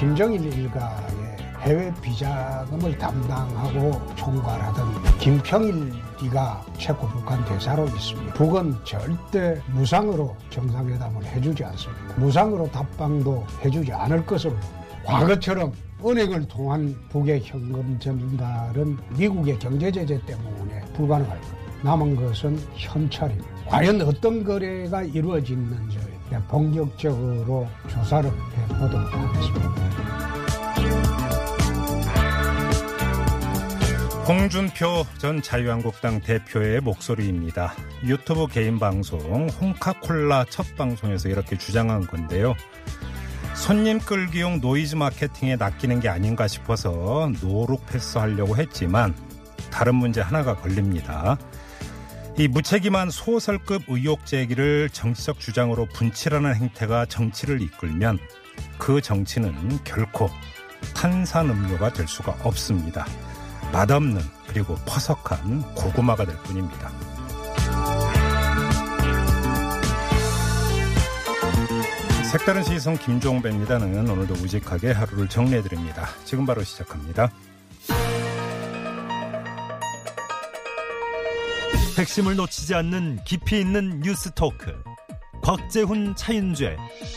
김정일 일가의 해외 비자금을 담당하고 총괄하던 김평일 씨가 체코 북한 대사로 있습니다. 북은 절대 무상으로 정상회담을 해주지 않습니다. 무상으로 답방도 해주지 않을 것으로 과거처럼 은행을 통한 북의 현금 전달은 미국의 경제 제재 때문에 불가능할 겁니다. 남은 것은 현찰입니다. 과연 어떤 거래가 이루어지는지 본격적으로 조사를 해보도록 하겠습니다. 홍준표 전 자유한국당 대표의 목소리입니다. 유튜브 개인 방송 홍카콜라 첫 방송에서 이렇게 주장한 건데요. 손님 끌기용 노이즈 마케팅에 낚이는 게 아닌가 싶어서 no-look pass하려고 했지만 다른 문제 하나가 걸립니다. 이 무책임한 소설급 의혹 제기를 정치적 주장으로 분칠하는 행태가 정치를 이끌면 그 정치는 결코 탄산음료가 될 수가 없습니다. 맛없는 그리고 퍼석한 고구마가 될 뿐입니다. 색다른 시선 김종배입니다는 오늘도 우직하게 하루를 정리해드립니다. 지금 바로 시작합니다. 핵심을 놓치지 않는 깊이 있는 뉴스 토크. 곽재훈 차윤죄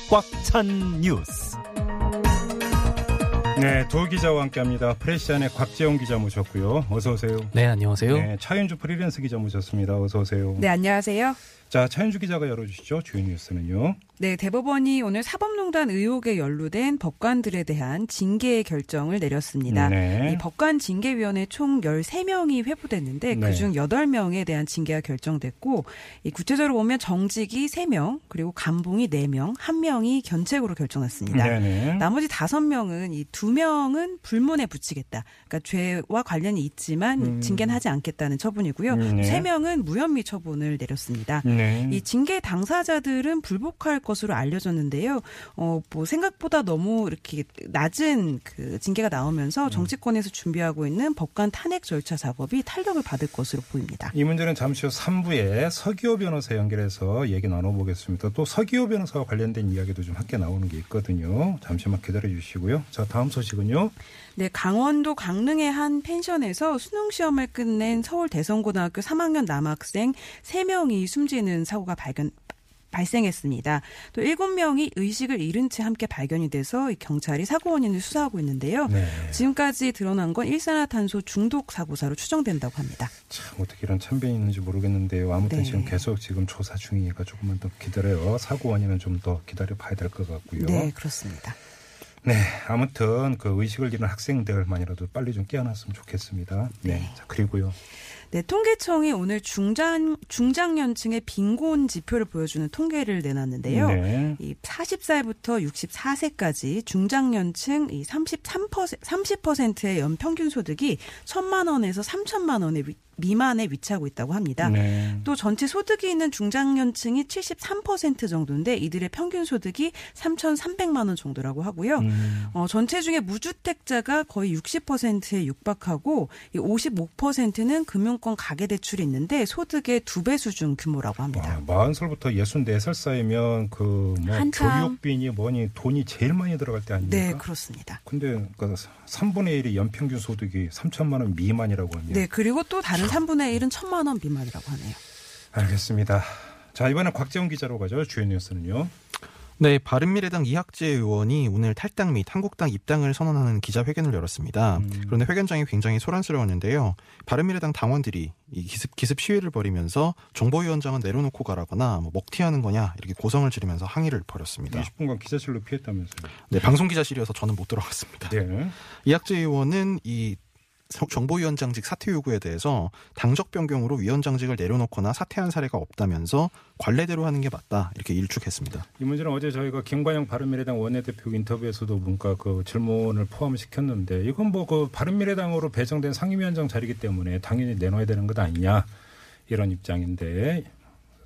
꽉찬 뉴스. 네, 두 기자와 함께합니다. 프레시안의 곽재용 기자 모셨고요. 어서 오세요. 네, 안녕하세요. 네, 차윤주 프리랜서 기자 모셨습니다. 어서 오세요. 네, 안녕하세요. 자, 차윤주 기자가 열어주시죠. 주요 뉴스는요. 네, 대법원이 오늘 사법농단 의혹에 연루된 법관들에 대한 징계 결정을 내렸습니다. 네. 이 법관 징계위원회 총 13명이 회부됐는데 네. 그중 8명에 대한 징계가 결정됐고 이 구체적으로 보면 정직이 3명, 그리고 감봉이 4명, 1명이 견책으로 결정났습니다. 네네. 나머지 5명은 이 2명은 불문에 붙이겠다. 그러니까 죄와 관련이 있지만 음. 징계는 하지 않겠다는 처분이고요. 음, 네. 3명은 무혐의 처분을 내렸습니다. 네. 이 징계 당사자들은 불복할 것으로 알려졌는데요. 어, 뭐 생각보다 너무 이렇게 낮은 그 징계가 음. 나오면서 정치권에서 준비하고 있는 법관 탄핵 절차 작업이 탄력을 받을 것으로 보입니다. 이 문제는 잠시 후 3부에 서기호 변호사 연결해서 얘기 나눠보겠습니다. 또 서기호 변호사와 관련된 이야기도 좀 함께 나오는 게 있거든요. 잠시만 기다려 주시고요. 자, 다음 소식은요. 네, 강원도 강릉의 한 펜션에서 수능 시험을 끝낸 서울 대성고등학교 3학년 남학생 3명이 숨지는 사고가 발견 발생했습니다. 또 7명이 의식을 잃은 채 함께 발견이 돼서 이 경찰이 사고 원인을 수사하고 있는데요. 네. 지금까지 드러난 건 일산화탄소 중독 사고사로 추정된다고 합니다. 참 어떻게 이런 참변이 있는지 모르겠는데요. 아무튼 네. 지금 계속 지금 조사 중이니까 조금만 더 기다려요. 사고 원인은 좀 더 기다려 봐야 될 것 같고요. 네, 그렇습니다. 네, 아무튼 그 의식을 잃은 학생들만이라도 빨리 좀 깨어났으면 좋겠습니다. 네, 네. 자, 그리고요. 네, 통계청이 오늘 중장 중장년층의 빈곤 지표를 보여주는 통계를 내놨는데요. 네. 이 40살부터 64세까지 중장년층 이 33% 30%의 연평균 소득이 1천만 원에서 3천만 원의 위- 미만에 위치하고 있다고 합니다. 네. 또 전체 소득이 있는 중장년층이 73% 정도인데 이들의 평균 소득이 3,300만 원 정도라고 하고요. 음, 어, 전체 중에 무주택자가 거의 60%에 육박하고 이 55%는 금융권 가계 대출이 있는데 소득의 두 배 수준 규모라고 합니다. 와, 40살부터 64살 사이면 그뭐 한참. 교육비니 뭐니 돈이 제일 많이 들어갈 때 아닙니까? 네, 그렇습니다. 근데 그 3분의 1이 연평균 소득이 3천만 원 미만이라고 합니다. 네, 그리고 또 다른 3분의 1은 1천만 원 미만이라고 하네요. 알겠습니다. 자, 이번엔 곽재훈 기자로 가죠. 주요 뉴스는요. 네, 바른미래당 이학재 의원이 오늘 탈당 및 한국당 입당을 선언하는 기자회견을 열었습니다. 음. 그런데 회견장이 굉장히 소란스러웠는데요. 바른미래당 당원들이 이 기습, 기습 시위를 벌이면서 정보위원장은 내려놓고 가라거나 뭐 먹튀하는 거냐 이렇게 고성을 지르면서 항의를 벌였습니다. 20분간 기자실로 피했다면서요. 네, 방송 기자실이어서 저는 못 들어갔습니다. 네. 이학재 의원은 이 정보위원장직 사퇴 요구에 대해서 당적 변경으로 위원장직을 내려놓거나 사퇴한 사례가 없다면서 관례대로 하는 게 맞다 이렇게 일축했습니다. 이 문제는 어제 저희가 김관영 바른미래당 원내대표 인터뷰에서도 뭔가 그 질문을 포함시켰는데 이건 뭐 그 바른미래당으로 배정된 상임위원장 자리기 때문에 당연히 내놔야 되는 것 아니냐 이런 입장인데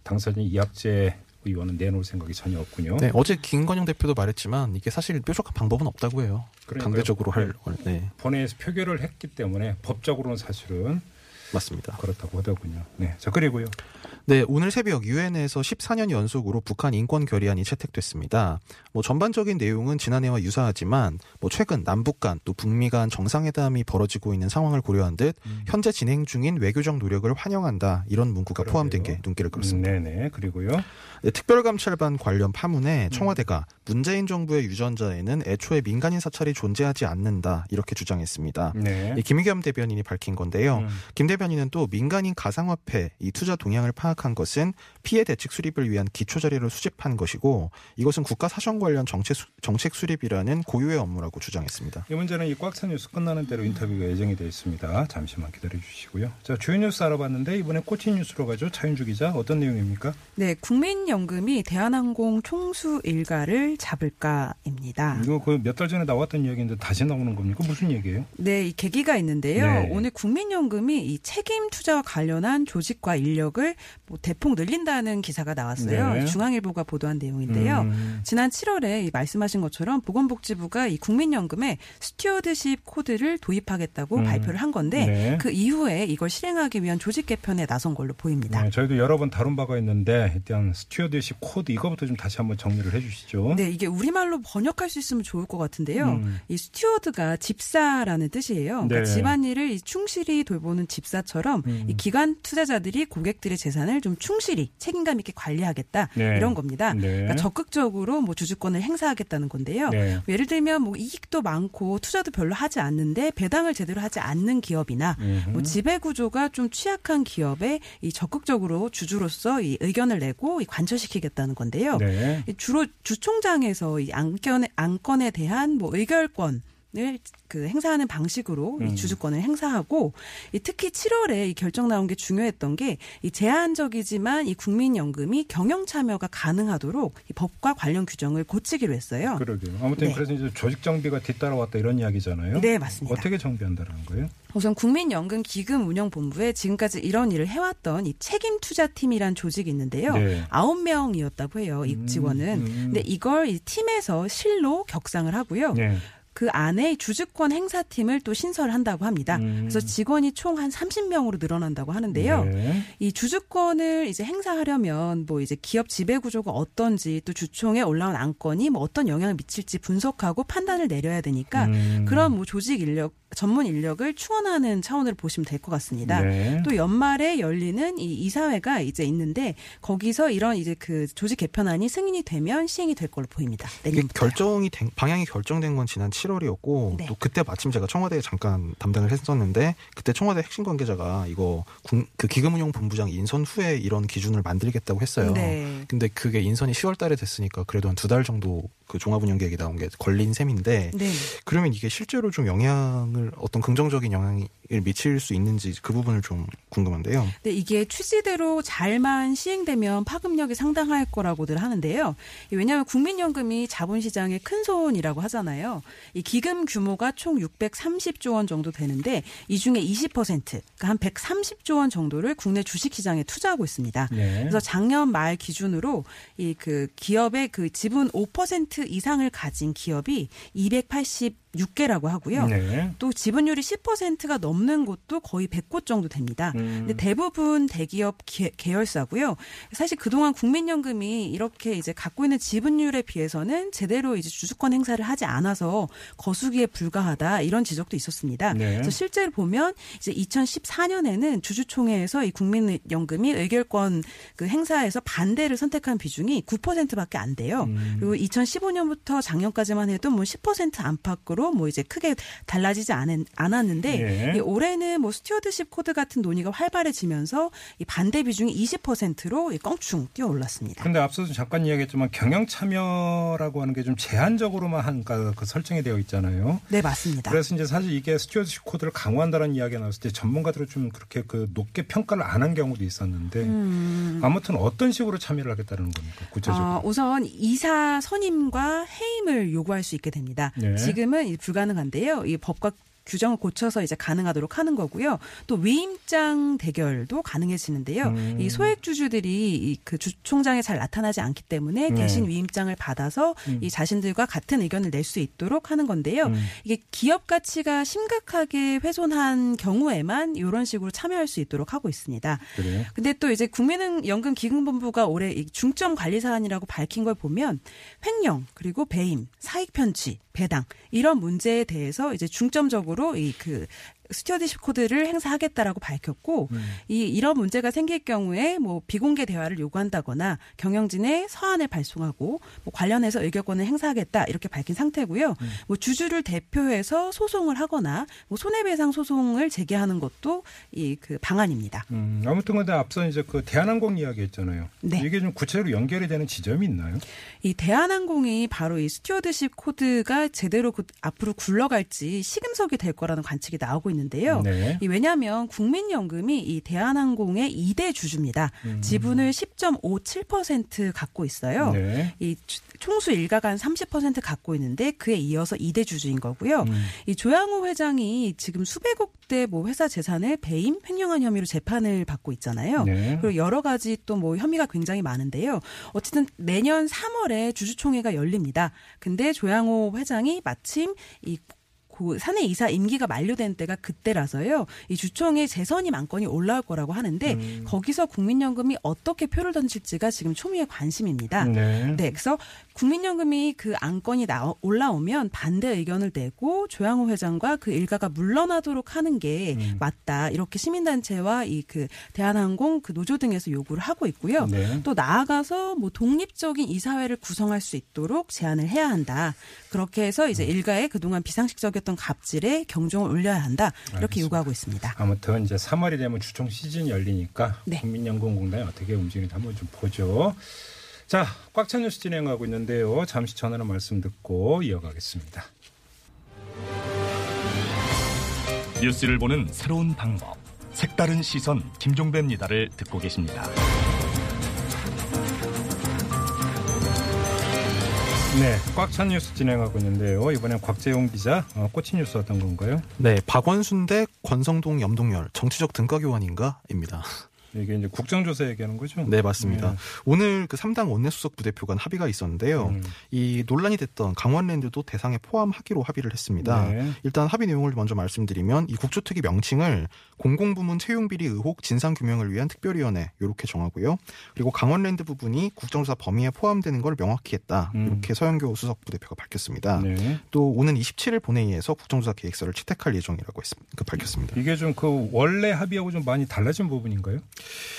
당선인 이학재 의원은 내놓을 생각이 전혀 없군요. 네, 어제 김건영 대표도 말했지만 이게 사실 뾰족한 방법은 없다고 해요. 그러니까요. 강제적으로 할 네, 본회의에서 표결을 했기 때문에 법적으로는 사실은 맞습니다. 그렇다고 하더군요. 네, 자 그리고요. 네, 오늘 새벽 유엔에서 14년 연속으로 북한 인권 결의안이 채택됐습니다. 뭐 전반적인 내용은 지난해와 유사하지만 뭐 최근 남북 간 또 북미 간 정상회담이 벌어지고 있는 상황을 고려한 듯 현재 진행 중인 외교적 노력을 환영한다 이런 문구가 그러게요. 포함된 게 눈길을 끌었습니다. 네네. 그리고요. 네, 특별감찰반 관련 파문에 청와대가 문재인 정부의 유전자에는 애초에 민간인 사찰이 존재하지 않는다 이렇게 주장했습니다. 네. 이 김의겸 대변인이 밝힌 건데요. 음. 김 대변인은 또 민간인 가상화폐 이 투자 동향을 파악한 것은 피해 대책 수립을 위한 기초 자료를 수집한 것이고 이것은 국가 사정 관련 정책, 수- 정책 수립이라는 고유의 업무라고 주장했습니다. 이 문제는 이 꽉 찬 뉴스 끝나는 대로 인터뷰가 예정이 되어 있습니다. 잠시만 기다려 주시고요. 자, 주요 뉴스 알아봤는데 이번에 꽂힌 뉴스로 가죠. 차윤주 기자 어떤 내용입니까? 네, 국민연금이 대한항공 총수 일가를 잡을까입니다. 이거 그 몇 달 전에 나왔던 이야기인데 다시 나오는 겁니까? 무슨 얘기예요? 네, 이 계기가 있는데요. 네. 오늘 국민연금이 이 책임 투자와 관련한 조직과 인력을 뭐 대폭 늘린다는 기사가 나왔어요. 네. 중앙일보가 보도한 내용인데요. 음. 지난 7월에 이 말씀하신 것처럼 보건복지부가 이 국민연금에 stewardship code를 도입하겠다고 음. 발표를 한 건데 네. 그 이후에 이걸 실행하기 위한 조직 개편에 나선 걸로 보입니다. 네, 저희도 여러 번 다룬 바가 있는데 일단 stewardship code 이거부터 좀 다시 한번 정리를 해주시죠. 네, 이게 우리말로 번역할 수 있으면 좋을 것 같은데요. 음. 이 steward가 집사라는 뜻이에요. 그러니까 네. 집안일을 이 충실히 돌보는 집사처럼 음. 이 기관 투자자들이 고객들의 재산을 좀 충실히 책임감 있게 관리하겠다 네. 이런 겁니다. 네. 그러니까 적극적으로 뭐 주주권을 행사하겠다는 건데요. 네. 예를 들면 뭐 이익도 많고 투자도 별로 하지 않는데 배당을 제대로 하지 않는 기업이나 음흠. 뭐 지배 구조가 좀 취약한 기업에 이 적극적으로 주주로서 이 의견을 내고 이 관철시키겠다는 건데요. 네. 이 주로 주총장 에서 이 안건에 대한 뭐 의결권을 그 행사하는 방식으로 음. 이 주주권을 행사하고 이 특히 7월에 이 결정 나온 게 중요했던 게 이 제한적이지만 이 국민연금이 경영 참여가 가능하도록 이 법과 관련 규정을 고치기로 했어요. 그러게요. 아무튼 네. 그래서 이제 조직 정비가 뒤따라왔다 이런 이야기잖아요. 네, 맞습니다. 어떻게 정비한다는 거예요? 우선 국민연금 기금 운영 본부에 지금까지 이런 일을 해왔던 이 책임 투자팀이란 조직이 있는데요. 네. 아홉 명이었다고 해요. 이 음, 직원은. 음. 근데 이걸 이 팀에서 실로 격상을 하고요. 네. 그 안에 주주권 행사팀을 또 신설한다고 합니다. 음. 그래서 직원이 총 한 30명으로 늘어난다고 하는데요. 네. 이 주주권을 이제 행사하려면 뭐 이제 기업 지배 구조가 어떤지 또 주총에 올라온 안건이 뭐 어떤 영향을 미칠지 분석하고 판단을 내려야 되니까 음. 그런 뭐 조직 인력 전문 인력을 충원하는 차원으로 보시면 될 것 같습니다. 네. 또 연말에 열리는 이 이사회가 이제 있는데 거기서 이런 이제 그 조직 개편안이 승인이 되면 시행이 될 걸로 보입니다. 결정이 된, 방향이 결정된 건 지난 7월이었고 네. 또 그때 마침 제가 청와대에 잠깐 담당을 했었는데 그때 청와대 핵심 관계자가 이거 군- 그 기금운용 본부장 인선 후에 이런 기준을 만들겠다고 했어요. 네. 근데 그게 인선이 10월달에 됐으니까 그래도 한 두 달 정도 그 종합운영 계획이 나온 게 걸린 셈인데 네. 그러면 이게 실제로 좀 영향을 어떤 긍정적인 영향을 미칠 수 있는지 그 부분을 좀 궁금한데요. 네, 이게 취지대로 잘만 시행되면 파급력이 상당할 거라고들 하는데요. 왜냐하면 국민연금이 자본시장의 큰 손이라고 하잖아요. 이 기금 규모가 총 630조 원 정도 되는데 이 중에 20% 그러니까 한 130조 원 정도를 국내 주식시장에 투자하고 있습니다. 네. 그래서 작년 말 기준으로 이 그 기업의 그 지분 5% 이상을 가진 기업이 286개라고 하고요. 네. 또 지분율이 10%가 넘는 곳도 거의 100곳 정도 됩니다. 음. 근데 대부분 대기업 계, 계열사고요. 사실 그동안 국민연금이 이렇게 이제 갖고 있는 지분율에 비해서는 제대로 이제 주주권 행사를 하지 않아서 거수기에 불과하다 이런 지적도 있었습니다. 네. 그래서 실제로 보면 이제 2014년에는 주주총회에서 이 국민연금이 의결권 그 행사에서 반대를 선택한 비중이 9%밖에 안 돼요. 음. 그리고 2015년부터 작년까지만 해도 뭐 10% 안팎으로 뭐 이제 크게 달라지지 않은, 않았는데 예. 이 올해는 뭐 stewardship code 같은 논의가 활발해지면서 이 반대 비중이 20%로 이 껑충 뛰어 올랐습니다. 근데 앞서도 잠깐 이야기했지만 경영 참여라고 하는 게 좀 제한적으로만 한, 그, 그 설정이 되어 있잖아요. 네, 맞습니다. 그래서 이제 사실 이게 stewardship code를 강화한다는 이야기가 나왔을 때 전문가들은 좀 그렇게 그 높게 평가를 안 한 경우도 있었는데 음. 아무튼 어떤 식으로 참여를 하겠다는 겁니까 구체적으로? 어, 우선 이사 선임과 해임을 요구할 수 있게 됩니다. 네. 지금은 이 불가능한데요. 이 법과 규정을 고쳐서 이제 가능하도록 하는 거고요. 또 위임장 대결도 가능해지는데요. 음. 이 소액 주주들이 이그 주총장에 잘 나타나지 않기 때문에 네. 대신 위임장을 받아서 음. 이 자신들과 같은 의견을 낼 수 있도록 하는 건데요. 음. 이게 기업 가치가 심각하게 훼손한 경우에만 이런 식으로 참여할 수 있도록 하고 있습니다. 그래요? 근데 또 이제 국민연금기금본부가 올해 이 중점 관리 사안이라고 밝힌 걸 보면 횡령 그리고 배임, 사익 편취, 배당. 이런 문제에 대해서 이제 중점적으로 이 그 스튜어디십 코드를 행사하겠다라고 밝혔고 음. 이 이런 문제가 생길 경우에 뭐 비공개 대화를 요구한다거나 경영진에 서한을 발송하고 뭐 관련해서 의결권을 행사하겠다 이렇게 밝힌 상태고요. 음. 뭐 주주를 대표해서 소송을 하거나 뭐 손해배상 소송을 제기하는 것도 이 그 방안입니다. 음, 아무튼 근데 앞서 이제 그 대한항공 이야기 했잖아요. 네. 이게 좀 구체적으로 연결이 되는 지점이 있나요? 이 대한항공이 바로 이 stewardship code가 제대로 그 앞으로 굴러갈지 시금석이 될 거라는 관측이 나오고 있는데요. 네. 이 왜냐하면 국민연금이 이 대한항공의 2대 주주입니다. 지분을 10.57% 갖고 있어요. 음. 네. 이 주- 총수 일가가 한 30% 갖고 있는데 그에 이어서 2대 주주인 거고요. 음. 이 조양호 회장이 지금 수백억 대 뭐 회사 재산을 배임 횡령한 혐의로 재판을 받고 있잖아요. 네. 그리고 여러 가지 또 뭐 혐의가 굉장히 많은데요. 어쨌든 내년 3월에 주주총회가 열립니다. 근데 조양호 회장이 마침 이 그 사내 이사 임기가 만료된 때가 그때라서요. 이 주총에 재선임 안건이 올라올 거라고 하는데 음. 거기서 국민연금이 어떻게 표를 던질지가 지금 초미의 관심입니다. 네. 네, 그래서 국민연금이 그 안건이 나 올라오면 반대 의견을 내고 조양호 회장과 그 일가가 물러나도록 하는 게 음. 맞다 이렇게 시민단체와 이 그 대한항공 그 노조 등에서 요구를 하고 있고요. 네. 또 나아가서 뭐 독립적인 이사회를 구성할 수 있도록 제안을 해야 한다. 그렇게 해서 이제 음. 일가의 그동안 비상식적이었던 갑질에 경종을 울려야 한다. 이렇게 알겠습니다. 요구하고 있습니다. 아무튼 이제 3월이 되면 주총 시즌이 열리니까 네. 국민연금공단이 어떻게 움직이는지 한번 좀 보죠. 자, 꽉 찬 뉴스 진행하고 있는데요. 잠시 전하는 말씀 듣고 이어가겠습니다. 뉴스를 보는 새로운 방법. 색다른 시선 김종배입니다를 듣고 계십니다. 네, 꽉 찬 뉴스 진행하고 있는데요. 이번엔 곽재용 기자, 어, 꼬치 뉴스 어떤 건가요? 네, 박원순 대 권성동 염동열 정치적 등가 교환인가입니다. 이게 이제 국정조사 얘기하는 거죠? 네, 맞습니다. 네. 오늘 그 3당 원내수석 부대표 간 합의가 있었는데요. 음. 이 논란이 됐던 강원랜드도 대상에 포함하기로 합의를 했습니다. 네. 일단 합의 내용을 먼저 말씀드리면 이 국조특위 명칭을 공공부문 채용비리 의혹 진상규명을 위한 특별위원회 이렇게 정하고요. 그리고 강원랜드 부분이 국정조사 범위에 포함되는 걸 명확히 했다. 음. 이렇게 서영교 수석 부대표가 밝혔습니다. 네. 또 오는 27일 본회의에서 국정조사 계획서를 채택할 예정이라고 했, 그 밝혔습니다. 이게 좀 그 원래 합의하고 좀 많이 달라진 부분인가요?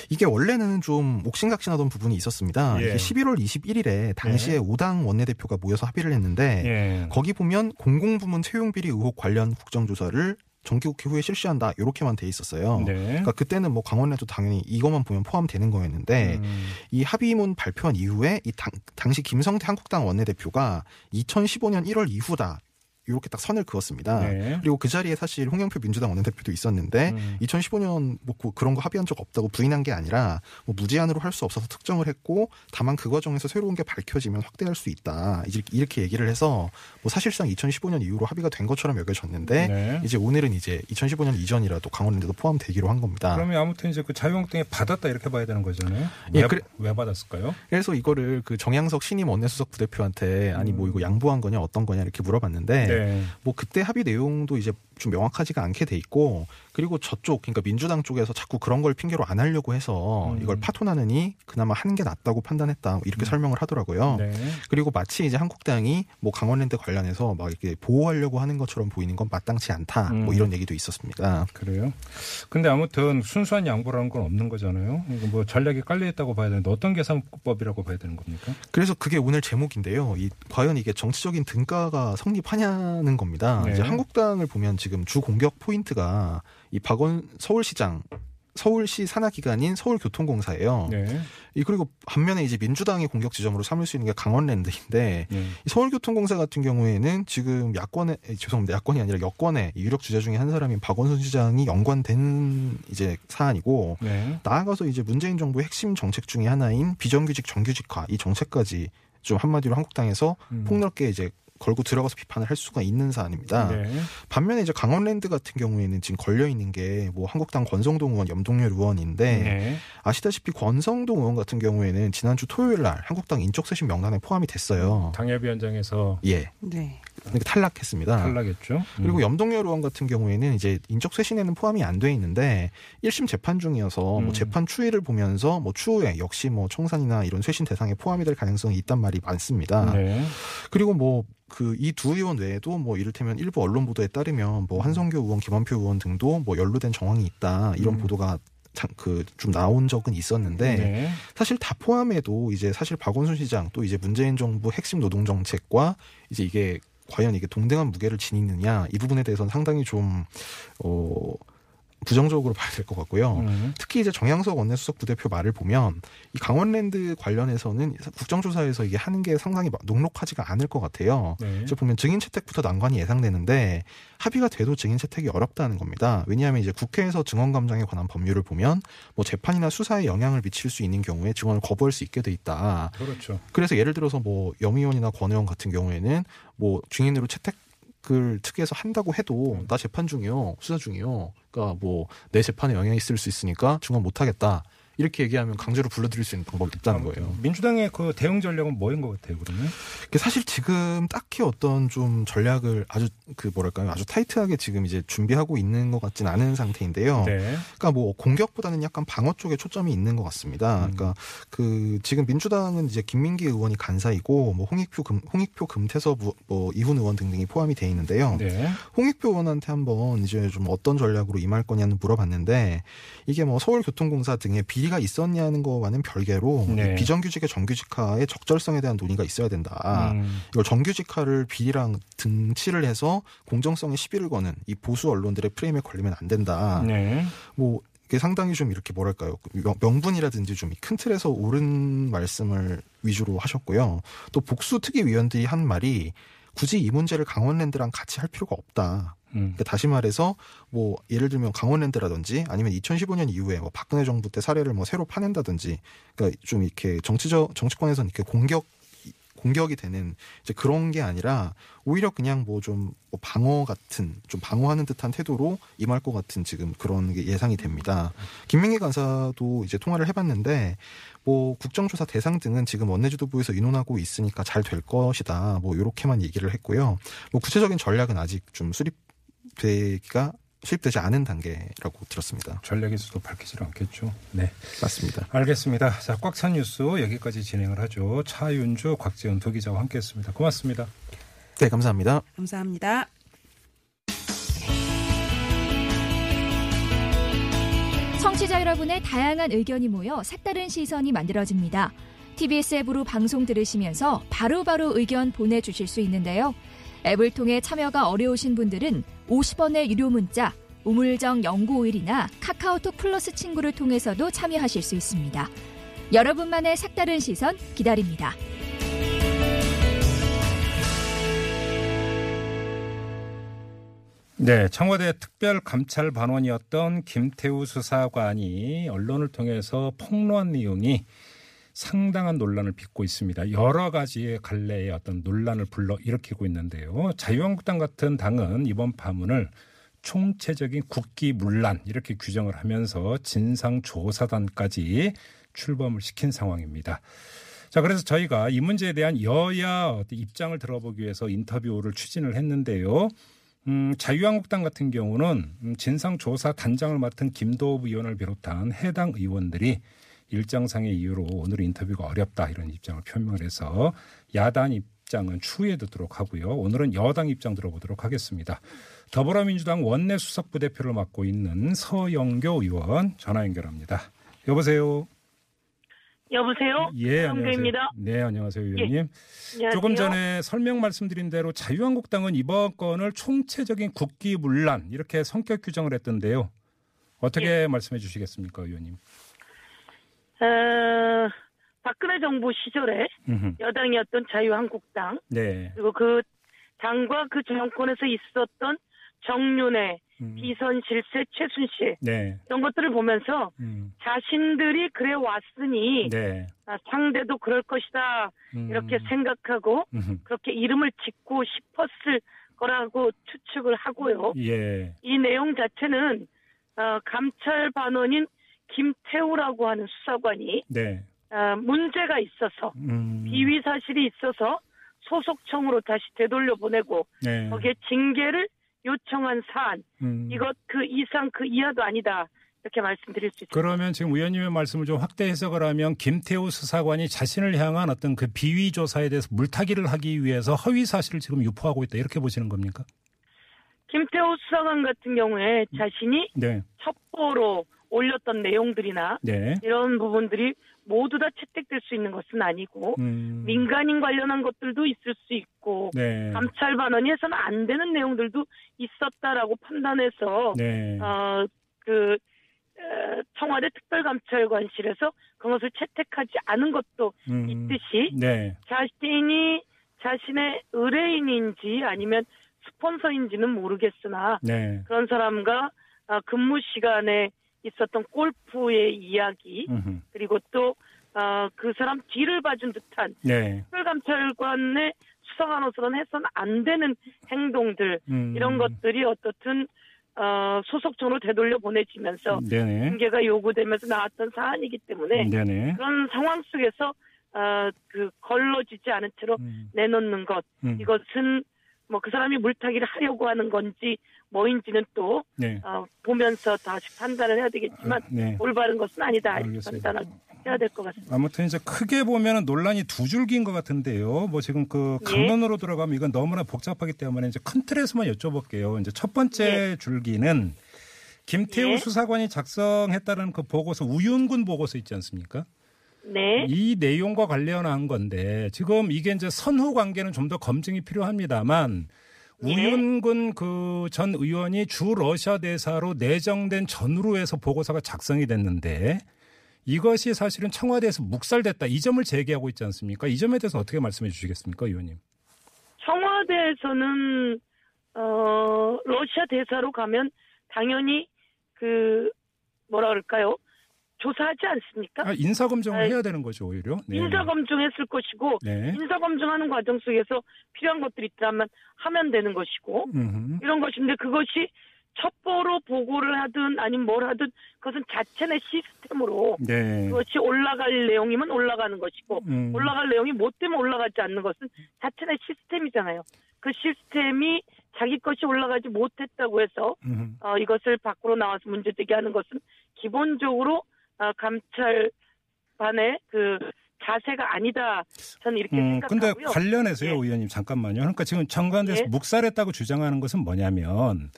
이게 원래는 좀 옥신각신하던 부분이 있었습니다. 예. 이게 11월 21일에 당시에 예. 오 5당 원내대표가 모여서 합의를 했는데 예. 거기 보면 공공부문 채용비리 의혹 관련 국정조사를 정기국회 후에 실시한다 이렇게만 돼 있었어요. 네. 그러니까 그때는 뭐 강원에도 당연히 이것만 보면 포함되는 거였는데 음. 이 합의문 발표한 이후에 이 당, 당시 김성태 한국당 원내대표가 2015년 1월 이후다 이렇게 딱 선을 그었습니다. 네. 그리고 그 자리에 사실 홍영표 민주당 원내대표도 있었는데 음. 2015년 뭐 그- 그런 거 합의한 적 없다고 부인한 게 아니라 뭐 무제한으로 할 수 없어서 특정을 했고 다만 그 과정에서 새로운 게 밝혀지면 확대할 수 있다 이렇게- 이렇게 얘기를 해서 뭐 사실상 2015년 이후로 합의가 된 것처럼 여겨졌는데 네. 이제 오늘은 이제 2015년 이전이라도 강원랜드도 포함되기로 한 겁니다. 그러면 아무튼 이제 그 자유한국당이 받았다 이렇게 봐야 되는 거잖아요. 예, 왜, 그래- 왜 받았을까요? 그래서 이거를 그 정양석 신임 원내수석 부대표한테 아니 뭐 음. 이거 양보한 거냐 어떤 거냐 이렇게 물어봤는데 네. 뭐 그때 합의 내용도 이제 좀 명확하지가 않게 돼 있고 그리고 저쪽 그러니까 민주당 쪽에서 자꾸 그런 걸 핑계로 안 하려고 해서 음. 이걸 파토나느니 그나마 하는 게 낫다고 판단했다 이렇게 설명을 하더라고요. 네. 그리고 마치 이제 한국당이 뭐 강원랜드 관련해서 막 이렇게 보호하려고 하는 것처럼 보이는 건 마땅치 않다. 음. 뭐 이런 얘기도 있었습니다. 그래요. 근데 아무튼 순수한 양보라는 건 없는 거잖아요. 뭐 전략이 깔려 있다고 봐야 되는데 어떤 계산법이라고 봐야 되는 겁니까? 그래서 그게 오늘 제목인데요. 이 과연 이게 정치적인 등가가 성립하냐는 겁니다. 네. 이제 한국당을 보면 지금 주 공격 포인트가 이 박원 서울시장 서울시 산하 기관인 서울교통공사예요. 네. 이 그리고 반면에 이제 민주당의 공격 지점으로 삼을 수 있는 게 강원랜드인데 네. 이 서울교통공사 같은 경우에는 지금 야권에 에, 죄송합니다 야권이 아니라 여권의 유력 주자 중에 한 사람인 박원순 시장이 연관된 이제 사안이고 네. 나아가서 이제 문재인 정부의 핵심 정책 중에 하나인 비정규직 정규직화 이 정책까지 좀 한마디로 한국당에서 음. 폭넓게 이제 걸고 들어가서 비판을 할 수가 있는 사안입니다. 네. 반면에 이제 강원랜드 같은 경우에는 지금 걸려 있는 게 뭐 한국당 권성동 의원, 염동열 의원인데 네. 아시다시피 권성동 의원 같은 경우에는 지난주 토요일 날 한국당 인적쇄신 명단에 포함이 됐어요. 당협위원장에서 예, 네. 그러니까 탈락했습니다. 탈락했죠. 그리고 음. 염동열 의원 같은 경우에는 이제 인적 쇄신에는 포함이 안 돼 있는데 1심 재판 중이어서 음. 뭐 재판 추이를 보면서 뭐 추후에 역시 뭐 청산이나 이런 쇄신 대상에 포함이 될 가능성이 있단 말이 많습니다. 네. 그리고 뭐 그이두 의원 외에도 뭐 이를테면 일부 언론 보도에 따르면 뭐 한성교 의원, 김원표 의원 등도 뭐 연루된 정황이 있다 이런 음. 보도가 그좀 나온 적은 있었는데 네. 사실 다 포함해도 이제 사실 박원순 시장 또 이제 문재인 정부 핵심 노동 정책과 이제 이게 과연 이게 동등한 무게를 지니느냐 이 부분에 대해서는 상당히 좀 어. 부정적으로 봐야 될 것 같고요. 음. 특히 이제 정양석 원내수석 부대표 말을 보면 이 강원랜드 관련해서는 국정조사에서 이게 하는 게 상당히 막 녹록하지가 않을 것 같아요. 네. 이제 보면 증인 채택부터 난관이 예상되는데 합의가 돼도 증인 채택이 어렵다는 겁니다. 왜냐하면 이제 국회에서 증언 감정에 관한 법률을 보면 뭐 재판이나 수사에 영향을 미칠 수 있는 경우에 증언을 거부할 수 있게 돼 있다. 그렇죠. 그래서 예를 들어서 뭐 영 의원이나 권 의원 같은 경우에는 뭐 증인으로 채택 을 특위에서 한다고 해도 나 재판 중이요, 수사 중이요. 그러니까 뭐 내 재판에 영향이 있을 수 있으니까 증언 못 하겠다. 이렇게 얘기하면 강제로 불러들일 수 있는 방법이 있다는 거예요. 민주당의 그 대응 전략은 뭐인 것 같아요, 그러면? 사실 지금 딱히 어떤 좀 전략을 아주 그 뭐랄까요 아주 타이트하게 지금 이제 준비하고 있는 것 같진 않은 상태인데요. 네. 그러니까 뭐 공격보다는 약간 방어 쪽에 초점이 있는 것 같습니다. 음. 그러니까 그 지금 민주당은 이제 김민기 의원이 간사이고 뭐 홍익표 금 홍익표 금태섭 우- 뭐 이훈 의원 등등이 포함이 돼 있는데요. 네. 홍익표 의원한테 한번 이제 좀 어떤 전략으로 임할 거냐는 물어봤는데 이게 뭐 서울교통공사 등의 비리 가 있었냐는 거와는 별개로 네. 이 비정규직의 정규직화의 적절성에 대한 논의가 있어야 된다. 음. 이걸 정규직화를 비리랑 등치를 해서 공정성에 시비를 거는 이 보수 언론들의 프레임에 걸리면 안 된다. 네. 뭐 이게 상당히 좀 이렇게 뭐랄까요 명- 명분이라든지 좀 큰 틀에서 옳은 말씀을 위주로 하셨고요. 또 복수 특위 위원들이 한 말이 굳이 이 문제를 강원랜드랑 같이 할 필요가 없다. 음. 그러니까 다시 말해서 뭐 예를 들면 강원랜드라든지 아니면 2015년 이후에 뭐 박근혜 정부 때 사례를 뭐 새로 파낸다든지 그러니까 좀 이렇게 정치적 정치권에서는 이렇게 공격 공격이 되는 이제 그런 게 아니라 오히려 그냥 뭐 좀 방어 같은 좀 방어하는 듯한 태도로 임할 것 같은 지금 그런 게 예상이 됩니다. 김민기 간사도 이제 통화를 해봤는데 뭐 국정조사 대상 등은 지금 원내지도부에서 의논하고 있으니까 잘 될 것이다. 뭐 이렇게만 얘기를 했고요. 뭐 구체적인 전략은 아직 좀 수립 되기가 수립되지 않은 단계라고 들었습니다. 전략에서도 밝히질 않겠죠. 네. 맞습니다. 알겠습니다. 자, 꽉 찬 뉴스 여기까지 진행을 하죠. 차윤주, 곽지연 두 기자와 함께 했습니다. 고맙습니다. 네, 감사합니다. 감사합니다. 청취자 여러분의 다양한 의견이 모여 색다른 시선이 만들어집니다. TBS 앱으로 방송 들으시면서 바로바로 의견 보내주실 수 있는데요. 앱을 통해 참여가 어려우신 분들은 50원의 유료 문자 우물정 0951이나 카카오톡 플러스 친구를 통해서도 참여하실 수 있습니다. 여러분만의 색다른 시선 기다립니다. 네, 청와대 특별 감찰 반원이었던 김태우 수사관이 언론을 통해서 폭로한 내용이 상당한 논란을 빚고 있습니다. 여러 가지의 갈래의 어떤 논란을 불러 일으키고 있는데요. 자유한국당 같은 당은 이번 파문을 총체적인 국기 문란 이렇게 규정을 하면서 진상 조사단까지 출범을 시킨 상황입니다. 자, 그래서 저희가 이 문제에 대한 여야 입장을 들어보기 위해서 인터뷰를 추진을 했는데요. 음, 자유한국당 같은 경우는 음, 진상조사 단장을 맡은 김도읍 의원을 비롯한 해당 의원들이 일정상의 이유로 오늘 인터뷰가 어렵다 이런 입장을 표명을 해서 야당 입장은 추후에 듣도록 하고요. 오늘은 여당 입장 들어보도록 하겠습니다. 더불어민주당 원내 수석부대표를 맡고 있는 서영교 의원 전화 연결합니다. 여보세요. 여보세요? 예. 안녕하세요. 네, 안녕하세요, 의원님. 안녕하세요. 조금 전에 설명 말씀드린 대로 자유한국당은 이번 건을 총체적인 국기문란 이렇게 성격 규정을 했던데요. 어떻게 말씀해 주시겠습니까, 의원님? 어, 박근혜 정부 시절에 음흠. 여당이었던 자유한국당 네. 그리고 그 당과 그 정권에서 있었던 정윤회, 음. 비선실세, 최순실 네. 이런 것들을 보면서 음. 자신들이 그래 왔으니 네. 아, 상대도 그럴 것이다 음. 이렇게 생각하고 음흠. 그렇게 이름을 짓고 싶었을 거라고 추측을 하고요. 예. 이 내용 자체는 어, 감찰 반원인 김태우라고 하는 수사관이 네. 어, 문제가 있어서 음. 비위 사실이 있어서 소속청으로 다시 되돌려 보내고 네. 거기에 징계를 요청한 사안 음. 이것 그 이상 그 이하도 아니다 이렇게 말씀드릴 수 있습니다. 그러면 지금 의원님의 말씀을 좀 확대 해석을 하면 김태우 수사관이 자신을 향한 어떤 그 비위 조사에 대해서 물타기를 하기 위해서 허위 사실을 지금 유포하고 있다 이렇게 보시는 겁니까? 김태우 수사관 같은 경우에 자신이 네. 첩보로 올렸던 내용들이나 네. 이런 부분들이 모두 다 채택될 수 있는 것은 아니고 음. 민간인 관련한 것들도 있을 수 있고 네. 감찰 반원이 해서는 안 되는 내용들도 있었다라고 판단해서 네. 어 그 청와대 특별감찰관실에서 그것을 채택하지 않은 것도 음. 있듯이 네. 자신이 자신의 의뢰인인지 아니면 스폰서인지는 모르겠으나 네. 그런 사람과 어, 근무 시간에 있었던 골프의 이야기 음흠. 그리고 또 어, 그 사람 뒤를 봐준 듯한 네. 특별감찰관의 수사관으로서는 해서는 안 되는 행동들 음. 이런 것들이 어떻든 어, 소속청으로 되돌려 보내지면서. 징계가 요구되면서 나왔던 사안이기 때문에 네네. 그런 상황 속에서 어, 그 걸러지지 않은 채로 음. 내놓는 것 음. 이것은 뭐 그 사람이 물타기를 하려고 하는 건지 뭐인지는 또 네. 어, 보면서 다시 판단을 해야 되겠지만 네. 올바른 것은 아니다 이렇게. 판단을 해야 될 것 같습니다. 아무튼 이제 크게 보면은 논란이 두 줄기인 것 같은데요. 뭐 지금 그 예. 강론으로 들어가면 이건 너무나 복잡하기 때문에 이제 큰 틀에서만 여쭤볼게요. 이제 첫 번째 줄기는 김태우 예. 수사관이 작성했다는 그 보고서 우윤군 보고서 있지 않습니까? 네, 이 내용과 관련한 건데 지금 이게 이제 선후 관계는 좀 더 검증이 필요합니다만 네. 우윤근 그 전 의원이 주 러시아 대사로 내정된 전후로 해서 보고서가 작성이 됐는데 이것이 사실은 청와대에서 묵살됐다 이 점을 제기하고 있지 않습니까? 이 점에 대해서 어떻게 말씀해 주시겠습니까, 의원님? 청와대에서는 어, 러시아 대사로 가면 당연히 그 뭐라 그럴까요? 조사하지 않습니까? 아, 인사 검증을 아이, 해야 되는 거죠, 오히려. 네. 인사 검증했을 것이고 네. 인사 검증하는 과정 속에서 필요한 것들이 있다면 하면 되는 것이고 음흠. 이런 것인데 그것이 첩보로 보고를 하든 아니면 뭘 하든 그것은 자체의 시스템으로 네. 그것이 올라갈 내용이면 올라가는 것이고 음. 올라갈 내용이 뭐 때문에 올라가지 않는 것은 자체의 시스템이잖아요. 그 시스템이 자기 것이 올라가지 못했다고 해서. 어, 이것을 밖으로 나와서 문제되게 하는 것은 기본적으로 어, 감찰반의 그 자세가 아니다. 저는 이렇게 음, 근데 생각하고요. 관련해서요, 예. 의원님 잠깐만요. 그러니까 지금 정관에서 예. 묵살했다고 주장하는 것은 뭐냐면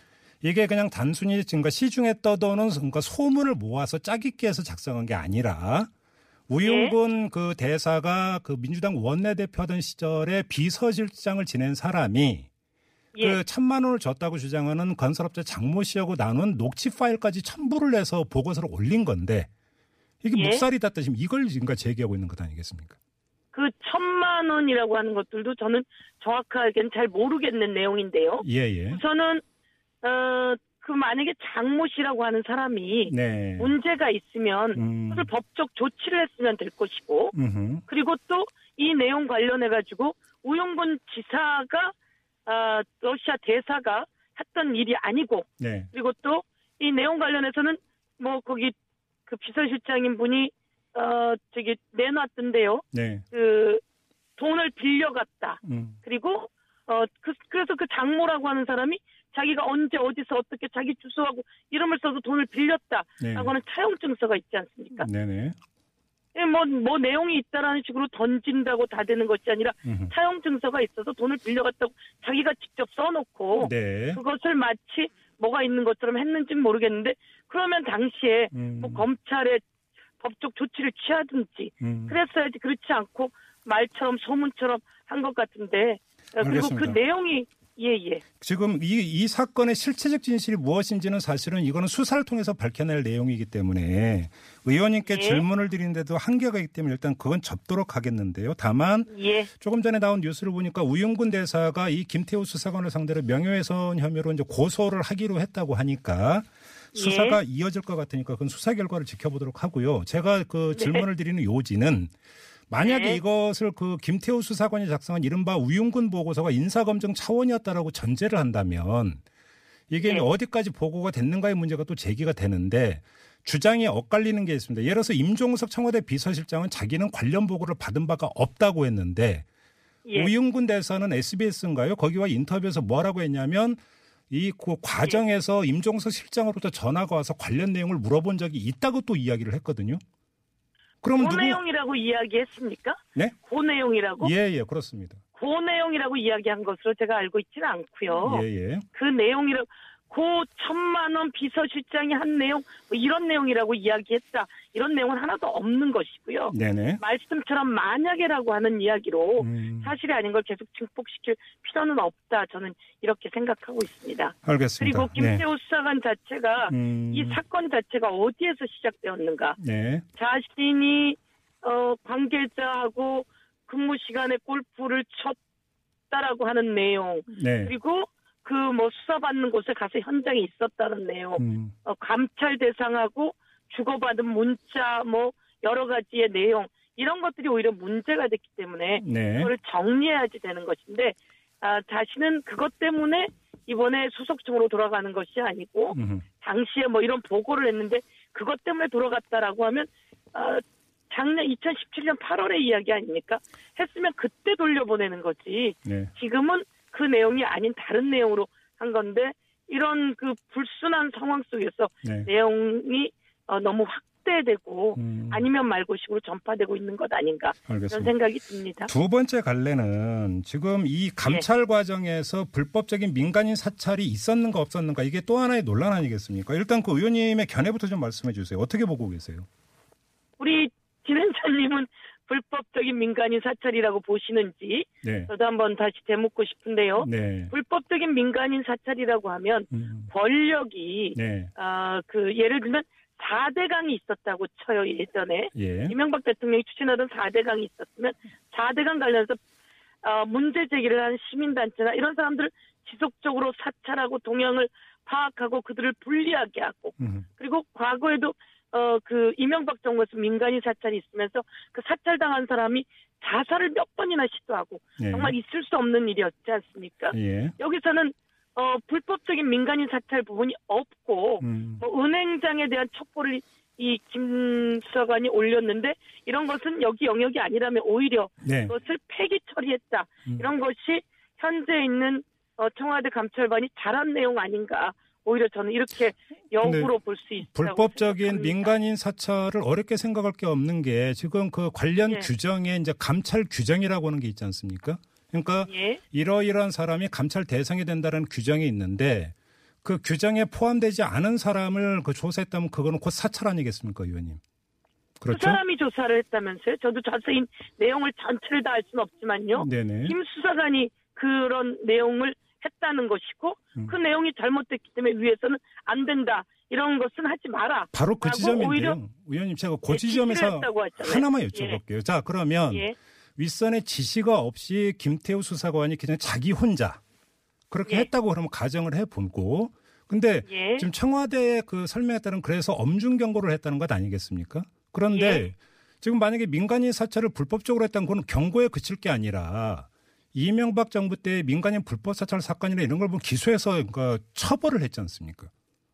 이게 그냥 단순히 지금 시중에 떠도는 그러니까 소문을 모아서 짜깁기 해서 작성한 게 아니라 우윤근 예. 그 대사가 그 민주당 원내대표하던 시절에 비서실장을 지낸 사람이 예. 그 천만 원을 줬다고 주장하는 건설업자 장모 씨하고 나눈 녹취 파일까지 첨부를 해서 보고서를 올린 건데 이게 예. 묵살이 됐다 지금 이걸 지금 제기하고 있는 것 아니겠습니까? 그 천만 원이라고 하는 것들도 저는 정확하게는 잘 모르겠는 내용인데요. 예, 예. 우선은 어, 그 만약에 장모 씨라고 하는 사람이 네. 문제가 있으면 음. 그걸 법적 조치를 했으면 될 것이고 음흠. 그리고 또 이 내용 관련해 가지고 우용군 지사가 아, 러시아 대사가 했던 일이 아니고 네. 그리고 또 이 내용 관련해서는 뭐 거기 그 비서실장인 분이 어 저기 내놨던데요. 네. 그 돈을 빌려갔다. 음. 그리고 어 그, 그래서 그 장모라고 하는 사람이 자기가 언제 어디서 어떻게 자기 주소하고 이름을 써서 돈을 빌렸다라고 네. 하는 차용 증서가 있지 않습니까? 네네. 예, 뭐, 뭐 내용이 있다라는 식으로 던진다고 다 되는 것이 아니라 음흠. 차용 증서가 있어서 돈을 빌려갔다고 자기가 직접 써놓고 네. 그것을 마치 뭐가 있는 것처럼 했는지 는 모르겠는데 그러면 당시에 음. 뭐 검찰에 법적 조치를 취하든지 음. 그랬어야지 그렇지 않고 말처럼 소문처럼 한 것 같은데 어, 그리고 그 알겠습니다. 내용이 예 예 지금 이, 이 사건의 실체적 진실이 무엇인지는 사실은 이거는 수사를 통해서 밝혀낼 내용이기 때문에 의원님께 예. 질문을 드리는데도 한계가 있기 때문에 일단 그건 접도록 하겠는데요. 다만 예. 조금 전에 나온 뉴스를 보니까 우윤군 대사가 이 김태우 수사관을 상대로 명예훼손 혐의로 이제 고소를 하기로 했다고 하니까 수사가 이어질 것 같으니까 그건 수사 결과를 지켜보도록 하고요. 제가 그 질문을 드리는 요지는 만약에 네. 이것을 그 김태우 수사관이 작성한 이른바 우윤군 보고서가 인사검증 차원이었다라고 전제를 한다면 이게 네. 어디까지 보고가 됐는가의 문제가 또 제기가 되는데 주장이 엇갈리는 게 있습니다. 예를 들어서 임종석 청와대 비서실장은 자기는 관련 보고를 받은 바가 없다고 했는데 예. 우윤군 대사는 SBS인가요? 거기와 인터뷰에서 뭐라고 했냐면 이그 과정에서 임종석 실장으로부터 전화가 와서 관련 내용을 물어본 적이 있다고 또 이야기를 했거든요. 그러면 그 누구? 내용이라고 이야기했습니까? 네? 그 내용이라고? 예, 예, 그렇습니다. 그 내용이라고 이야기한 것으로 제가 알고 있지는 않고요. 예, 예. 그 내용이라고 그 천만 원 비서실장이 한 내용 뭐 이런 내용이라고 이야기했다 이런 내용은 하나도 없는 것이고요. 네네. 말씀처럼 만약에라고 하는 이야기로 음, 사실이 아닌 걸 계속 증폭시킬 필요는 없다 저는 이렇게 생각하고 있습니다. 알겠습니다. 그리고 김태호 수사관 자체가 네. 음, 이 사건 자체가 어디에서 시작되었는가 네. 자신이 어 관계자하고 근무 시간에 골프를 쳤다라고 하는 내용 네. 그리고 그 뭐 수사받는 곳에 가서 현장에 있었다는 내용 음, 어, 감찰 대상하고 주고받은 문자 뭐 여러 가지의 내용 이런 것들이 오히려 문제가 됐기 때문에 네. 그거를 정리해야지 되는 것인데 아, 자신은 그것 때문에 이번에 수석청으로 돌아가는 것이 아니고 음, 당시에 뭐 이런 보고를 했는데 그것 때문에 돌아갔다라고 하면 아, 작년 2017년 8월의 이야기 아닙니까? 했으면 그때 돌려보내는 거지. 네. 지금은 그 내용이 아닌 다른 내용으로 한 건데 이런 그 불순한 상황 속에서 네. 내용이 어, 너무 확대되고 음, 아니면 말고식으로 전파되고 있는 것 아닌가 그런 알겠습니다. 생각이 듭니다. 두 번째 갈래는 지금 이 네. 감찰 과정에서 불법적인 민간인 사찰이 있었는가 없었는가 이게 또 하나의 논란 아니겠습니까? 일단 그 의원님의 견해부터 좀 말씀해 주세요. 어떻게 보고 계세요? 우리 진행자님은 불법적인 민간인 사찰이라고 보시는지 네. 저도 한번 다시 되묻고 싶은데요. 네. 불법적인 민간인 사찰이라고 하면 음, 권력이 네. 아, 그 예를 들면 4대강이 있었다고 쳐요 예전에 예. 이명박 대통령이 추진하던 4대강이 있었으면 4대강 관련해서 어, 문제 제기를 하는 시민단체나 이런 사람들을 지속적으로 사찰하고 동향을 파악하고 그들을 불리하게 하고 음, 그리고 과거에도 어 그 이명박 정부에서 민간인 사찰이 있으면서 그 사찰당한 사람이 자살을 몇 번이나 시도하고 네. 정말 있을 수 없는 일이었지 않습니까? 예. 여기서는 어 불법적인 민간인 사찰 부분이 없고 음, 뭐 은행장에 대한 첩보를 이 김수사관이 올렸는데 이런 것은 여기 영역이 아니라면 오히려 네. 그것을 폐기 처리했다 음. 이런 것이 현재 있는 어, 청와대 감찰반이 잘한 내용 아닌가 오히려 저는 이렇게 역으로 볼 수 있다고 불법적인 생각합니다. 민간인 사찰을 어렵게 생각할 게 없는 게 지금 그 관련 예. 규정에 이제 감찰 규정이라고 하는 게 있지 않습니까? 그러니까 예. 이러이러한 사람이 감찰 대상이 된다는 규정이 있는데 그 규정에 포함되지 않은 사람을 그 조사했다면 그거는 곧 사찰 아니겠습니까, 의원님? 그 그렇죠? 사람이 조사를 했다면서요? 저도 자세히 내용을 전체를 다 알 수는 없지만요. 네네. 김 수사관이 그런 내용을 했다는 것이고 음. 그 내용이 잘못됐기 때문에 위에서는 안 된다 이런 것은 하지 마라. 바로 그 지점인데요. 의원님 제가 그 예, 지점에서. 하나만 예. 여쭤볼게요. 자, 그러면 예. 윗선의 지시가 없이 김태우 수사관이 그냥 자기 혼자 그렇게 예. 했다고 그러면 가정을 해보고 근데 예. 지금 청와대 그 설명에 따른 그래서 엄중 경고를 했다는 것 아니겠습니까? 그런데 예. 지금 만약에 민간인 사찰을 불법적으로 했다는 건 경고에 그칠 게 아니라 이명박 정부 때 민간인 불법 사찰 사건이나 이런 걸 보면 기소해서 그러니까 처벌을 했지 않습니까?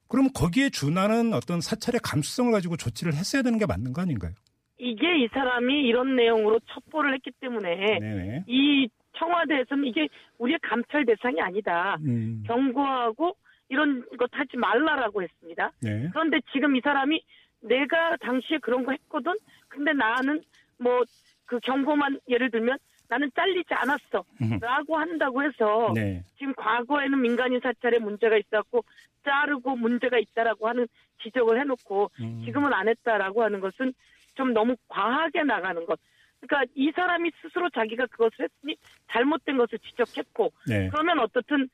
그러면 거기에 준하는 어떤 사찰의 감수성을 가지고 조치를 했어야 되는 게 맞는 거 아닌가요? 이게 이 사람이 이런 내용으로 첩보를 했기 때문에 네네. 이 청와대에서는 이게 우리의 감찰 대상이 아니다. 음. 경고하고 이런 것 하지 말라라고 했습니다. 네. 그런데 지금 이 사람이 내가 당시에 그런 거 했거든. 근데 나는 뭐 그 경고만 예를 들면 나는 잘리지 않았어. 음. 라고 한다고 해서 네. 지금 과거에는 민간인 사찰에 문제가 있었고 자르고 문제가 있다라고 하는 지적을 해놓고 음. 지금은 안 했다라고 하는 것은 좀 너무 과하게 나가는 것. 그러니까 이 사람이 스스로 자기가 그것을 했으니 잘못된 것을 지적했고 네. 그러면 어떻든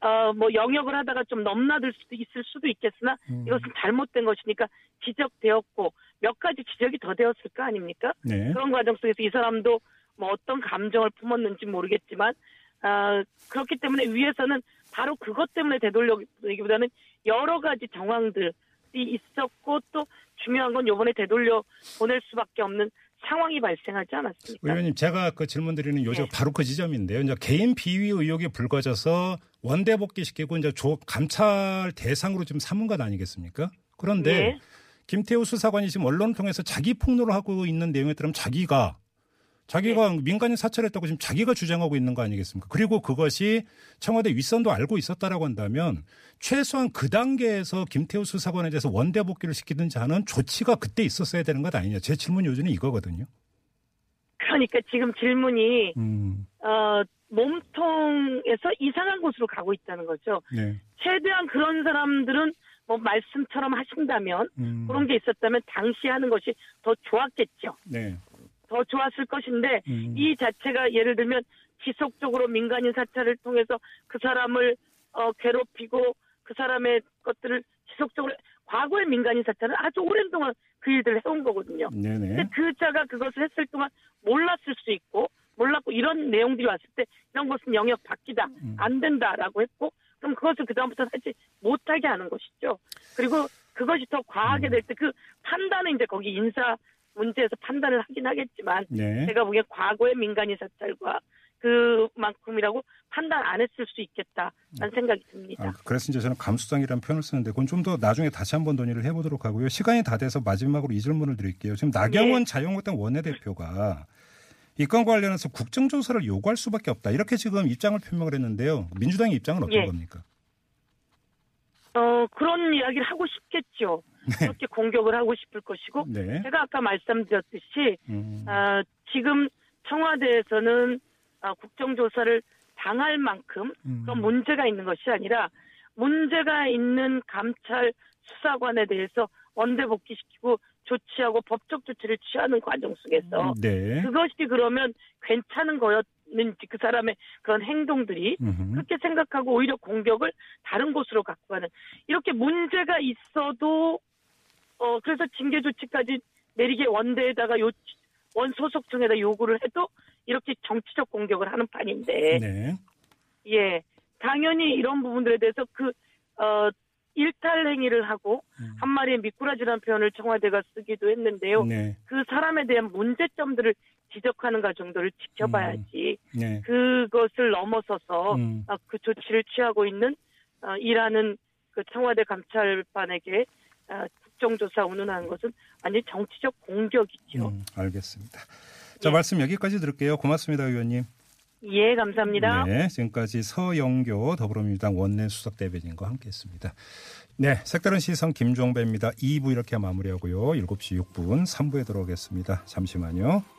어 뭐 영역을 하다가 좀 넘나들 수도 있을 수도 있겠으나 음. 이것은 잘못된 것이니까 지적되었고 몇 가지 지적이 더 되었을 거 아닙니까? 네. 그런 과정 속에서 이 사람도 뭐 어떤 감정을 품었는지 모르겠지만 아 그렇기 때문에 위에서는 바로 그것 때문에 되돌려기보다는 여러 가지 정황들이 있었고 또 중요한 건 이번에 되돌려 보낼 수밖에 없는 상황이 발생하지 않았습니까? 의원님 제가 그 질문 드리는 요지가 네. 바로 그 지점인데요. 이제 개인 비위 의혹이 불거져서 원대 복귀시키고 이제 조 감찰 대상으로 지금 삼은 것 아니겠습니까? 그런데 네. 김태우 수사관이 지금 언론을 통해서 자기 폭로를 하고 있는 내용에 따르면 자기가 자기가 네. 민간인 사찰했다고 지금 자기가 주장하고 있는 거 아니겠습니까? 그리고 그것이 청와대 윗선도 알고 있었다라고 한다면 최소한 그 단계에서 김태우 수사관에 대해서 원대 복귀를 시키든지 하는 조치가 그때 있었어야 되는 것 아니냐. 제 질문 요지는 이거거든요. 그러니까 지금 질문이 음, 어 몸통에서 이상한 곳으로 가고 있다는 거죠. 네. 최대한 그런 사람들은 뭐 말씀처럼 하신다면 음, 그런 게 있었다면 당시 하는 것이 더 좋았겠죠. 네. 더 좋았을 것인데 음. 이 자체가 예를 들면 지속적으로 민간인 사찰을 통해서 그 사람을 어, 괴롭히고 그 사람의 것들을 지속적으로 과거의 민간인 사찰은 아주 오랜 동안 그 일들을 해온 거거든요. 네네. 근데 그 자가 그것을 했을 동안 몰랐을 수 있고 몰랐고 이런 내용들이 왔을 때 이런 것은 영역 바뀌다 음. 안 된다라고 했고 그럼 그것을 그 다음부터 하지 못하게 하는 것이죠. 그리고 그것이 더 음. 과하게 될 때 그 판단은 이제 거기 인사 문제에서 판단을 하긴 하겠지만 네. 제가 보기엔 과거의 민간인 사찰과 그만큼이라고 판단 안 했을 수 있겠다라는 생각이 듭니다. 아, 그래서 이제 저는 감수성이라는 표현을 쓰는데 그건 좀 더 나중에 다시 한번 논의를 해보도록 하고요. 시간이 다 돼서 마지막으로 이 질문을 드릴게요. 지금 나경원 네. 자유한국당 원내대표가 이 건과 관련해서 국정조사를 요구할 수밖에 없다. 이렇게 지금 입장을 표명을 했는데요. 민주당의 입장은 어떤 예. 겁니까? 어 그런 이야기를 하고 싶겠죠. 그렇게 공격을 하고 싶을 것이고 네. 제가 아까 말씀드렸듯이 음, 아, 지금 청와대에서는 아, 국정조사를 당할 만큼 음. 그런 문제가 있는 것이 아니라 문제가 있는 감찰 수사관에 대해서 원대 복귀시키고 조치하고 법적 조치를 취하는 과정 속에서 네. 그것이 그러면 괜찮은 거였 는지 그 사람의 그런 행동들이 음흠. 그렇게 생각하고 오히려 공격을 다른 곳으로 갖고 가는 이렇게 문제가 있어도 어 그래서 징계 조치까지 내리게 원대에다가 요 원 소속 청에다 요구를 해도 이렇게 정치적 공격을 하는 판인데 네. 예 당연히 이런 부분들에 대해서 그어 일탈 행위를 하고 음. 한 마리의 미꾸라지라는 표현을 청와대가 쓰기도 했는데요. 네. 그 사람에 대한 문제점들을 지적하는 것 정도를 지켜봐야지 네. 그것을 넘어서서 음. 아, 그 조치를 취하고 있는 아, 일하는 그 청와대 감찰반에게 아, 국정조사 운운하는 것은 히 정치적 공격이죠. 음, 알겠습니다. 자, 예. 말씀 여기까지 들을게요. 고맙습니다, 의원님. 예, 감사합니다. 네, 지금까지 서영교 더불어민주당 원내 수석 대변인과 함께했습니다. 네, 색다른 시선 김종배입니다. 2부 이렇게 마무리하고요. 7시 6분 3부에 들어오겠습니다. 잠시만요.